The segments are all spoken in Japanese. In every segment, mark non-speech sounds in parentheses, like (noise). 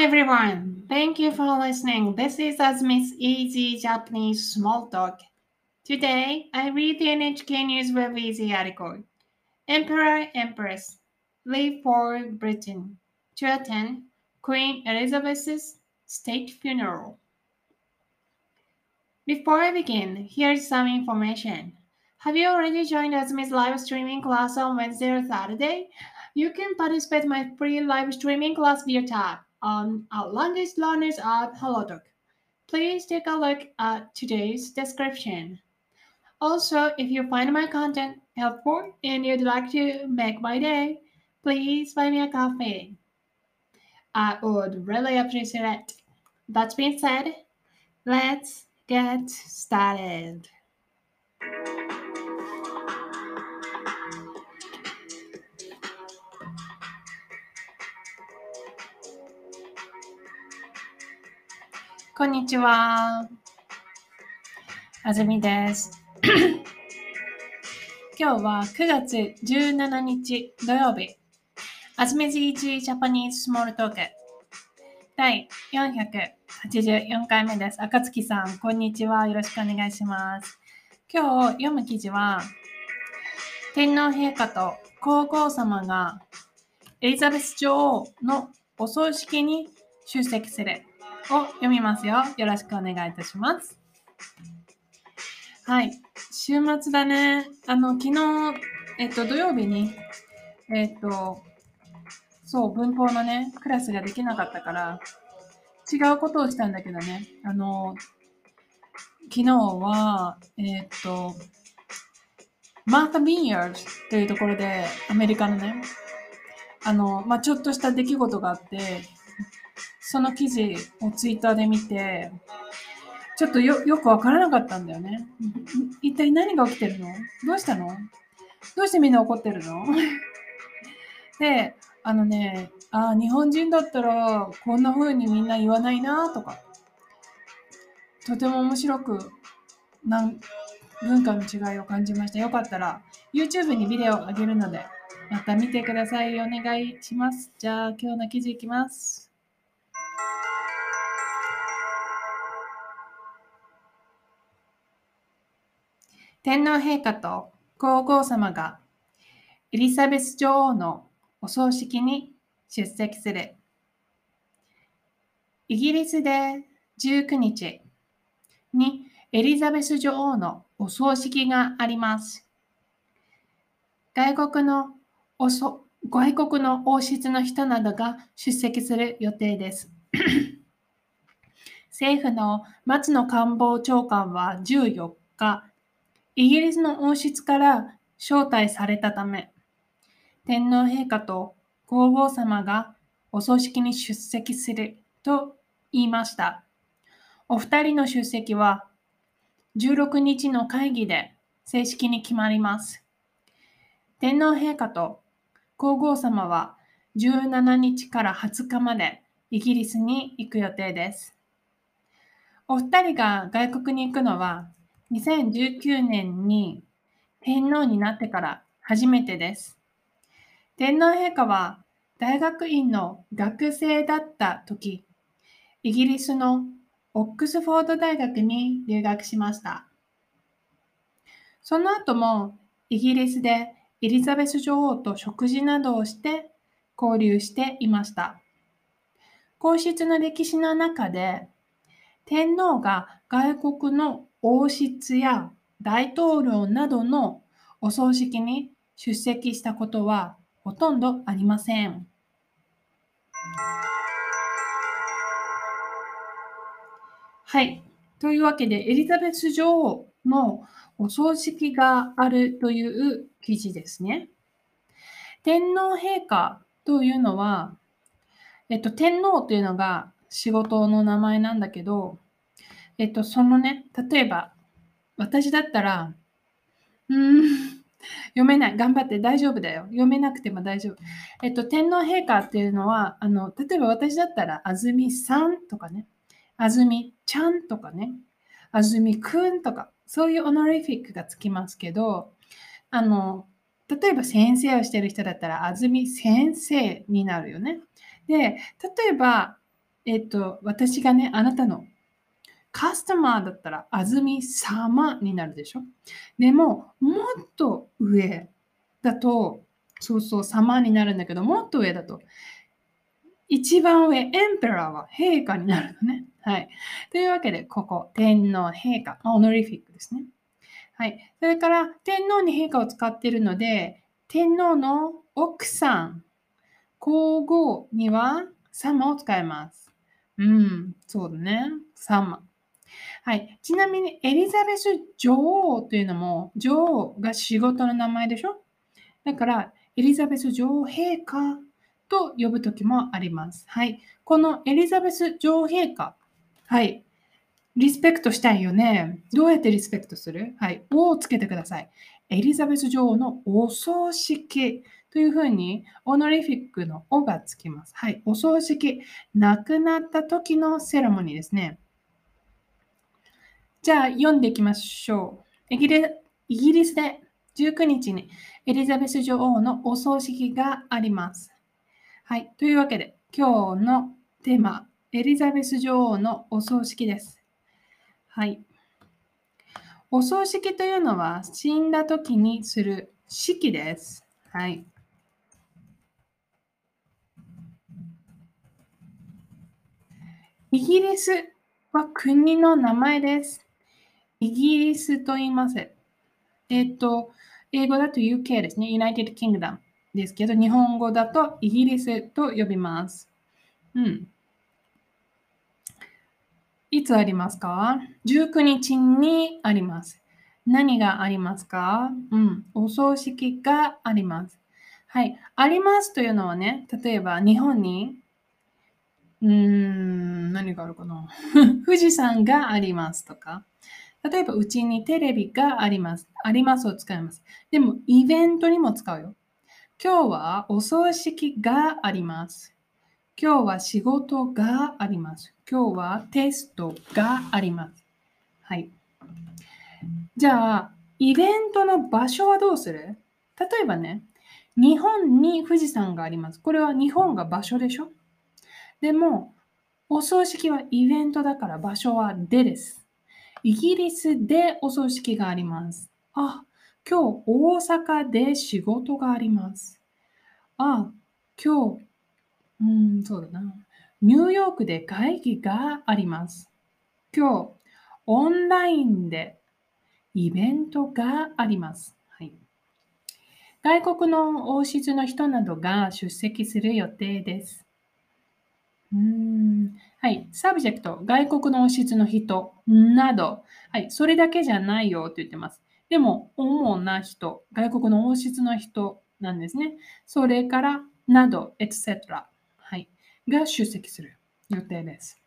everyone. Thank you for listening. This is Azmi's Easy Japanese Small Talk. Today, I read the NHK News Web Easy article. Emperor Empress leave for Britain to attend Queen Elizabeth's state funeral. Before I begin, here's some information. Have you already joined Azmi's live streaming class on Wednesday or Saturday? You can participate in my free live streaming class via tab on our Language Learners app HelloTalk. Please take a look at today's description. Also, if you find my content helpful and you'd like to make my day, please buy me a coffee. I would really appreciate it. That being said, let's get started. こんにちは。あずみです。(coughs) 今日は9月17日土曜日。あずみずいちジャパニーズスモールトーク第484回目です。赤月さん、こんにちは。よろしくお願いします。今日読む記事は、天皇陛下と皇后様がエリザベス女王のお葬式に出席するを読みますよ。よろしくお願いいたします。はい。週末だね。あの、昨日、えっと、土曜日に、えっと、そう、文法のね、クラスができなかったから、違うことをしたんだけどね。あの、昨日は、えっと、マータ・ビンヤーズというところで、アメリカのね、あの、まあ、ちょっとした出来事があって、その記事をツイッターで見て、ちょっとよよくわからなかったんだよね。一体何が起きてるの？どうしたの？どうしてみんな怒ってるの？(laughs) で、あのね、あ日本人だったらこんな風にみんな言わないなとか、とても面白くなん文化の違いを感じました。よかったら YouTube にビデオあげるので、また見てください。お願いします。じゃあ今日の記事いきます。天皇陛下と皇后様がエリザベス女王のお葬式に出席する。イギリスで19日にエリザベス女王のお葬式があります。外国のおそ外国の王室の人などが出席する予定です。(laughs) 政府の松野官房長官は14日、イギリスの王室から招待されたため、天皇陛下と皇后様がお葬式に出席すると言いました。お二人の出席は16日の会議で正式に決まります。天皇陛下と皇后様は17日から20日までイギリスに行く予定です。お二人が外国に行くのは2019年に天皇になってから初めてです。天皇陛下は大学院の学生だった時、イギリスのオックスフォード大学に留学しました。その後もイギリスでエリザベス女王と食事などをして交流していました。皇室の歴史の中で天皇が外国の王室や大統領などのお葬式に出席したことはほとんどありません。はい。というわけで、エリザベス女王のお葬式があるという記事ですね。天皇陛下というのは、えっと、天皇というのが仕事の名前なんだけど、えっと、そのね、例えば、私だったら、うん、(laughs) 読めない。頑張って大丈夫だよ。読めなくても大丈夫。えっと、天皇陛下っていうのは、あの、例えば私だったら、安住さんとかね、安住ちゃんとかね、安住くんとか、そういうオノリフィックがつきますけど、あの、例えば先生をしてる人だったら、安住先生になるよね。で、例えば、えっと、私がね、あなたのカスタマーだったら、あずみ様になるでしょ？でも、もっと上だと、そうそう、様になるんだけど、もっと上だと、一番上、エンペラーは陛下になるのね。はい。というわけで、ここ、天皇陛下、オノリフィックですね。はい。それから、天皇に陛下を使っているので、天皇の奥さん、皇后には様を使います。うん、そうだね。様。はい。ちなみに、エリザベス女王というのも、女王が仕事の名前でしょ？だから、エリザベス女王陛下と呼ぶときもあります。はい。このエリザベス女王陛下。はい。リスペクトしたいよね。どうやってリスペクトする？はい。をつけてください。エリザベス女王のお葬式というふうに、オノリフィックのおがつきます。はい。お葬式。亡くなった時のセレモニーですね。じゃあ、読んでいきましょう。イギリイギリスで19日にエリザベス女王のお葬式があります。はい。というわけで、今日のテーマ、エリザベス女王のお葬式です。はい。お葬式というのは死んだ時にする式です。はい。イギリスは国の名前です。イギリスと言います。えっ、と、英語だと UK ですね。United Kingdom ですけど、日本語だとイギリスと呼びます。うん。いつありますか ?19 日にあります。何がありますか？うん。お葬式があります。はい。ありますというのはね、例えば日本に、うーん、何があるかな？(laughs) 富士山がありますとか、例えば、うちにテレビがあります。ありますを使います。でも、イベントにも使うよ。今日はお葬式があります。今日は仕事があります。今日はテストがあります。はい。じゃあ、イベントの場所はどうする？例えばね、日本に富士山があります。これは日本が場所でしょ？でも、お葬式はイベントだから場所はでです。イギリスでお葬式があります。あ、今日大阪で仕事があります。あ、今日、うん、そうだな。ニューヨークで会議があります。今日、オンラインでイベントがあります。はい、外国の王室の人などが出席する予定です。うんはい。 subject、外国の王室の人など、はい。それだけじゃないよと言ってます。でも、主な人、外国の王室の人なんですね。それから、など、etc. はい。が出席する予定です。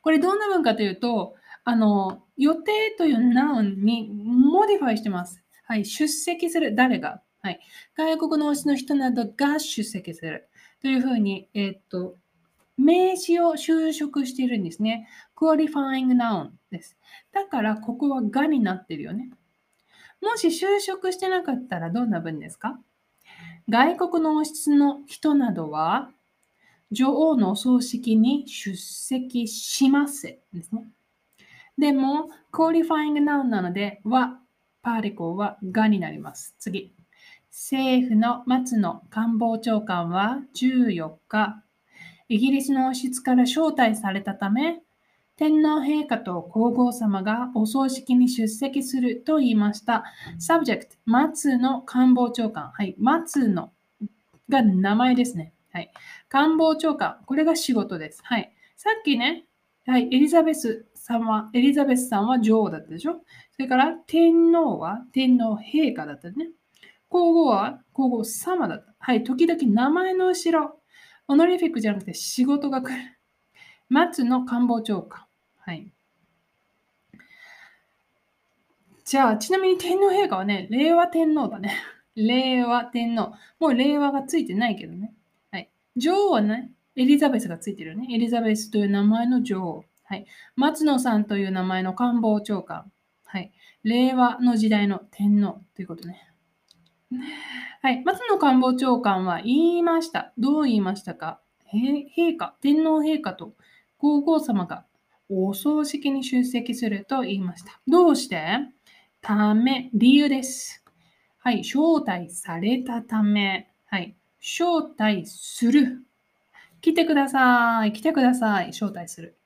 これどんな文かというと、あの、予定という noun に modify してます。はい。出席する。誰がはい。外国の王室の人などが出席する。というふうに、えっ、と、名詞を修飾しているんですね。qualifying noun です。だからここはがになってるよね。もし修飾してなかったらどんな文ですか？外国の王室の人などは女王のお葬式に出席しますですね。でも、qualifying noun なので、は、パーリコはがになります。次。政府の松野官房長官は14日、イギリスの王室から招待されたため、天皇陛下と皇后様がお葬式に出席すると言いました。subject 松野官房長官。はい。松野が名前ですね。はい。官房長官。これが仕事です。はい。さっきね、はい。エリザベス様、エリザベスさんは女王だったでしょ？それから天皇は天皇陛下だったね。皇后は皇后様だった。はい。時々名前の後ろ、オノリフィックじゃなくて仕事が来る。松野官房長官。はい。じゃあ、ちなみに天皇陛下はね、令和天皇だね。(laughs) 令和天皇。もう令和がついてないけどね。はい。女王はね、エリザベスがついてるよね。エリザベスという名前の女王。はい。松野さんという名前の官房長官。はい。令和の時代の天皇ということね。はい。松野官房長官は言いました。どう言いましたか？陛下、天皇陛下と皇后様がお葬式に出席すると言いました。どうして？ため、理由です。はい、招待されたため。はい、招待する。来てください。来てください。招待する。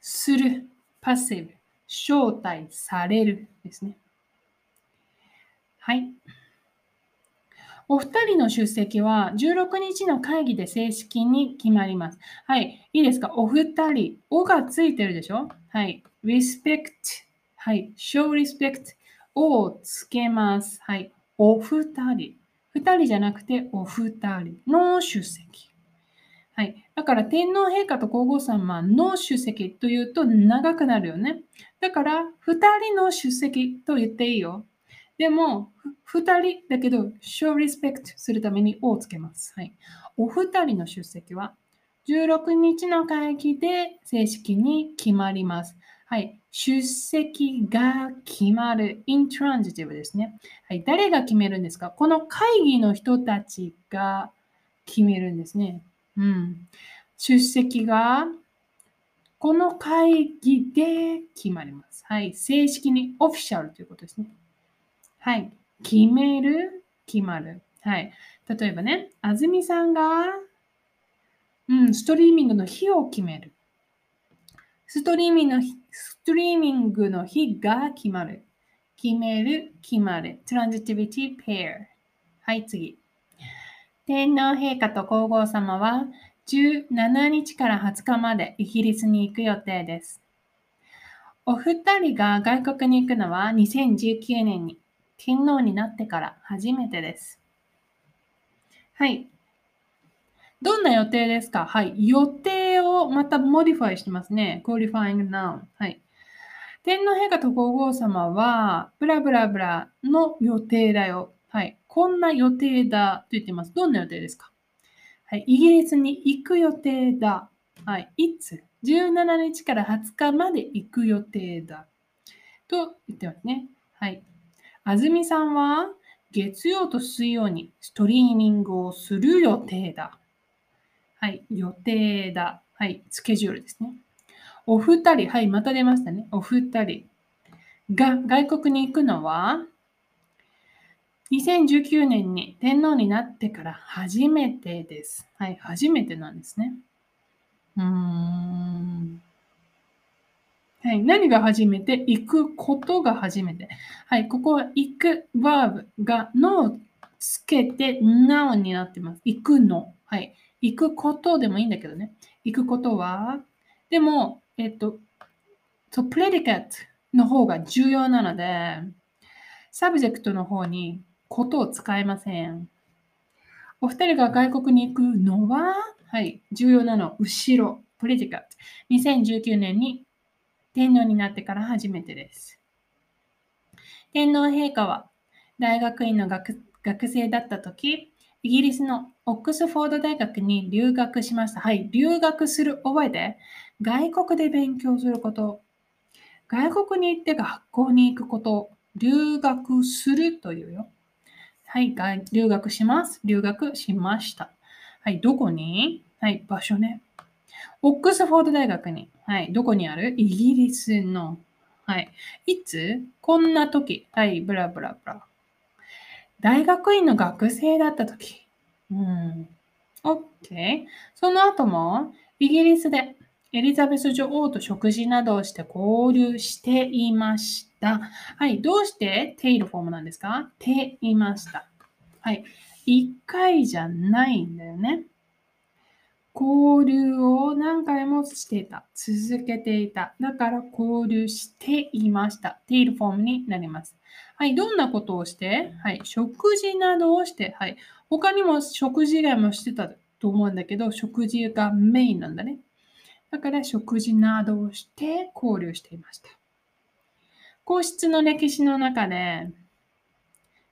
する。パッシブ。招待されるですね。はい。お二人の出席は16日の会議で正式に決まります。はい。いいですか？お二人。おがついてるでしょ？はい。respect。はい。show respect。おをつけます。はい。お二人。二人じゃなくてお二人の出席。はい。だから天皇陛下と皇后様の出席というと長くなるよね。だから二人の出席と言っていいよ。でも、二人だけど、show respect するためにをつけます。はい。お二人の出席は、16日の会議で正式に決まります。はい。出席が決まる。intransitive ですね。はい。誰が決めるんですか？この会議の人たちが決めるんですね。うん。出席がこの会議で決まります。はい。正式にオフィシャルということですね。はい。決める、決まる。はい。例えばね、あずみさんが、うん、ストリーミングの日を決める。ストリーミングの日、ストリーミングの日が決まる。決める、決まる。transitivity pair。はい、次。天皇陛下と皇后様は17日から20日までイギリスに行く予定です。お二人が外国に行くのは2019年に天皇になってから初めてです。はい。どんな予定ですか？はい。予定をまた modify してますね。qualifying noun。はい。天皇陛下と皇后様は、 blah blah blah の予定だよ。はい。こんな予定だと言ってます。どんな予定ですか？はい。イギリスに行く予定だ。はい。いつ ?17 日から20日まで行く予定だ。と言ってますね。はい。あずみさんは月曜と水曜にストリーミングをする予定だ。はい、予定だ。はい、スケジュールですね。お二人、はい、また出ましたね。お二人が外国に行くのは2019年に天皇になってから初めてです。はい、初めてなんですね。うーん。はい。何が初めて？行くことが初めて。はい。ここは行く verb がのをつけて now になってます。行くの。はい。行くことでもいいんだけどね。行くことは、でも、えっと、と、predicate の方が重要なので、 subject の方にことを使えません。お二人が外国に行くのは、はい、重要なの、後ろ、 predicate。2019年に天皇になってから初めてです。天皇陛下は大学院の学生だった時、イギリスのオックスフォード大学に留学しました。はい、留学する覚えで、外国で勉強すること、外国に行って学校に行くこと、留学するというよ。はい、留学します。留学しました。はい、どこに？はい、場所ね。オックスフォード大学に。はい。どこにある？イギリスの。はい。いつ？こんな時。はい。ブラブラブラ。大学院の学生だった時。うん。OK。その後も、イギリスでエリザベス女王と食事などをして交流していました。はい。どうして？テイルフォームなんですか？ていました。はい。一回じゃないんだよね。交流を何回もしていた。続けていた。だから交流していました。っているフォームになります。はい。どんなことをして？はい。食事などをして。はい。他にも食事以外もしてたと思うんだけど、食事がメインなんだね。だから食事などをして交流していました。皇室の歴史の中で、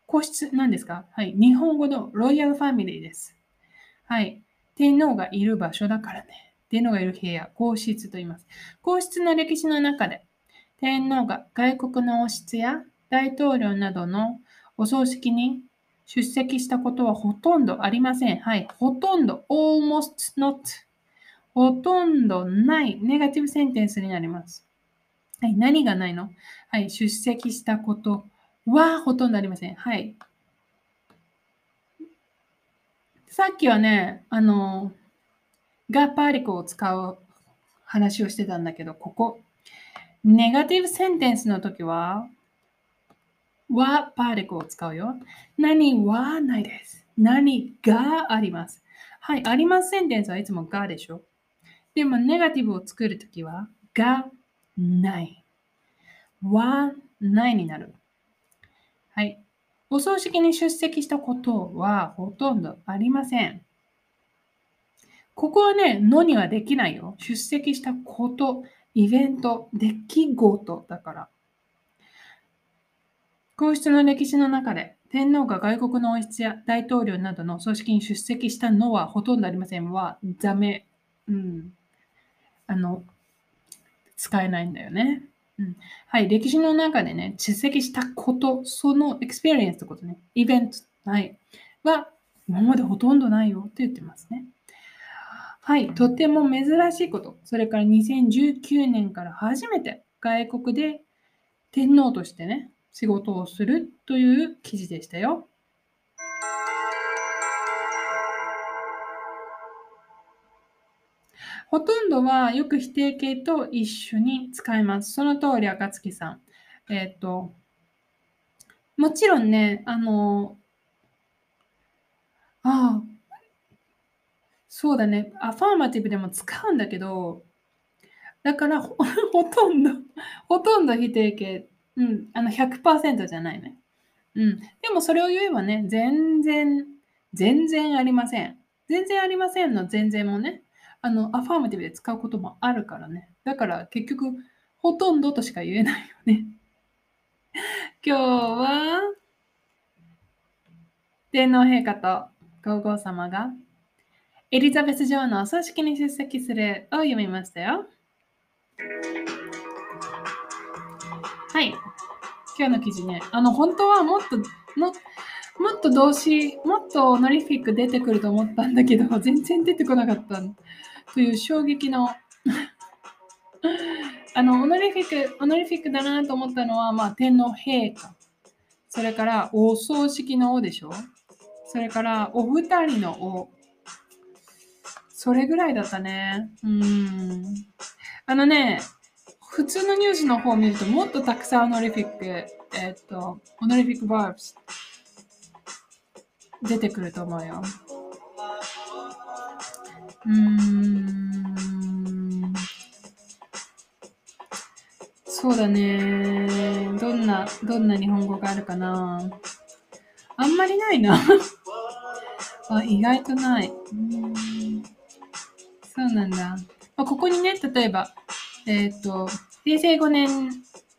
皇室何ですか？はい。日本語のロイヤルファミリーです。はい。天皇がいる場所だからね。天皇がいる部屋、皇室と言います。皇室の歴史の中で、天皇が外国の王室や大統領などのお葬式に出席したことはほとんどありません。はい。ほとんど、almost not。ほとんどない。ネガティブセンテンスになります。はい。何がないの？はい。出席したことはほとんどありません。はい。さっきはね、あの、がパーリコを使う話をしてたんだけど、ここ、ネガティブセンテンスの時は、はパーリコを使うよ。何はないです。何があります。はい、ありますセンテンスはいつもがでしょ。でも、ネガティブを作るときは、がない。はないになる。はい。お葬式に出席したことはほとんどありません。ここはね、のにはできないよ。出席したこと、イベント、出来事だから。皇室の歴史の中で、天皇が外国の王室や大統領などの葬式に出席したのはほとんどありませんは、ダメ。うん。あの、使えないんだよね。うん、はい、歴史の中でね、出席したこと、その experience ってことね、イベント、はい、は今までほとんどないよって言ってますね。はい、とても珍しいこと。それから2019年から初めて外国で天皇としてね、仕事をするという記事でしたよ。ほとんどはよく否定形と一緒に使います。その通り、赤月さん。えっ、ー、と、もちろんね、あの、ああ、そうだね。アファーマティブでも使うんだけど、だからほ、(laughs) とんど、ほとんど否定形。うん、あの100%じゃないね。うん。でもそれを言えばね、全然、全然ありません。全然ありませんの全然もね、あの、アファーマティブで使うこともあるからね。だから結局、ほとんどとしか言えないよね。(laughs) 今日は、天皇陛下と皇后様がエリザベス女王のお葬式に出席するを読みましたよ。はい。今日の記事ね、あの、本当はもっと、ももっと動詞、もっとノリフィック出てくると思ったんだけど、(laughs) 全然出てこなかったという衝撃の (laughs) あの、オノリフィック、オノリフィックだなと思ったのは、まあ、天皇陛下。それから、お葬式の王でしょ？それから、お二人の王。それぐらいだったね。うん。あのね、普通のニュースの方を見るともっとたくさんオノリフィック、えっ、と、オノリフィックバーブス出てくると思うよ。うーん。そうだね。どんな、どんな日本語があるかな。あんまりないな (laughs) あ。意外とない。そうなんだ。まあ、ここにね、例えば、えっ、ー、と、平成5年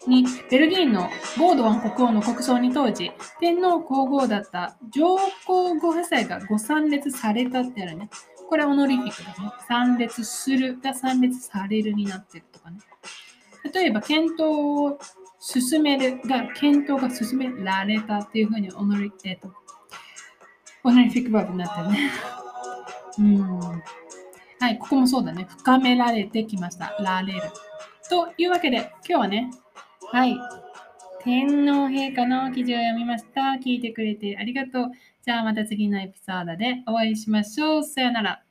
にベルギーのボードワン国王の国葬に当時、天皇皇后だった上皇ご夫妻がご参列されたってあるね。これはオノリフィックだね。参列するが参列されるになってるとかね。例えば、検討を進めるが、検討が進められたっていうふうにオノリ、えっ、ー、と、オノリフィックバーブになってるね。(laughs) うん。はい、ここもそうだね。深められてきました。られる。というわけで、今日はね、はい、天皇陛下の記事を読みました。聞いてくれてありがとう。じゃあまた次のエピソードでお会いしましょう。さよなら。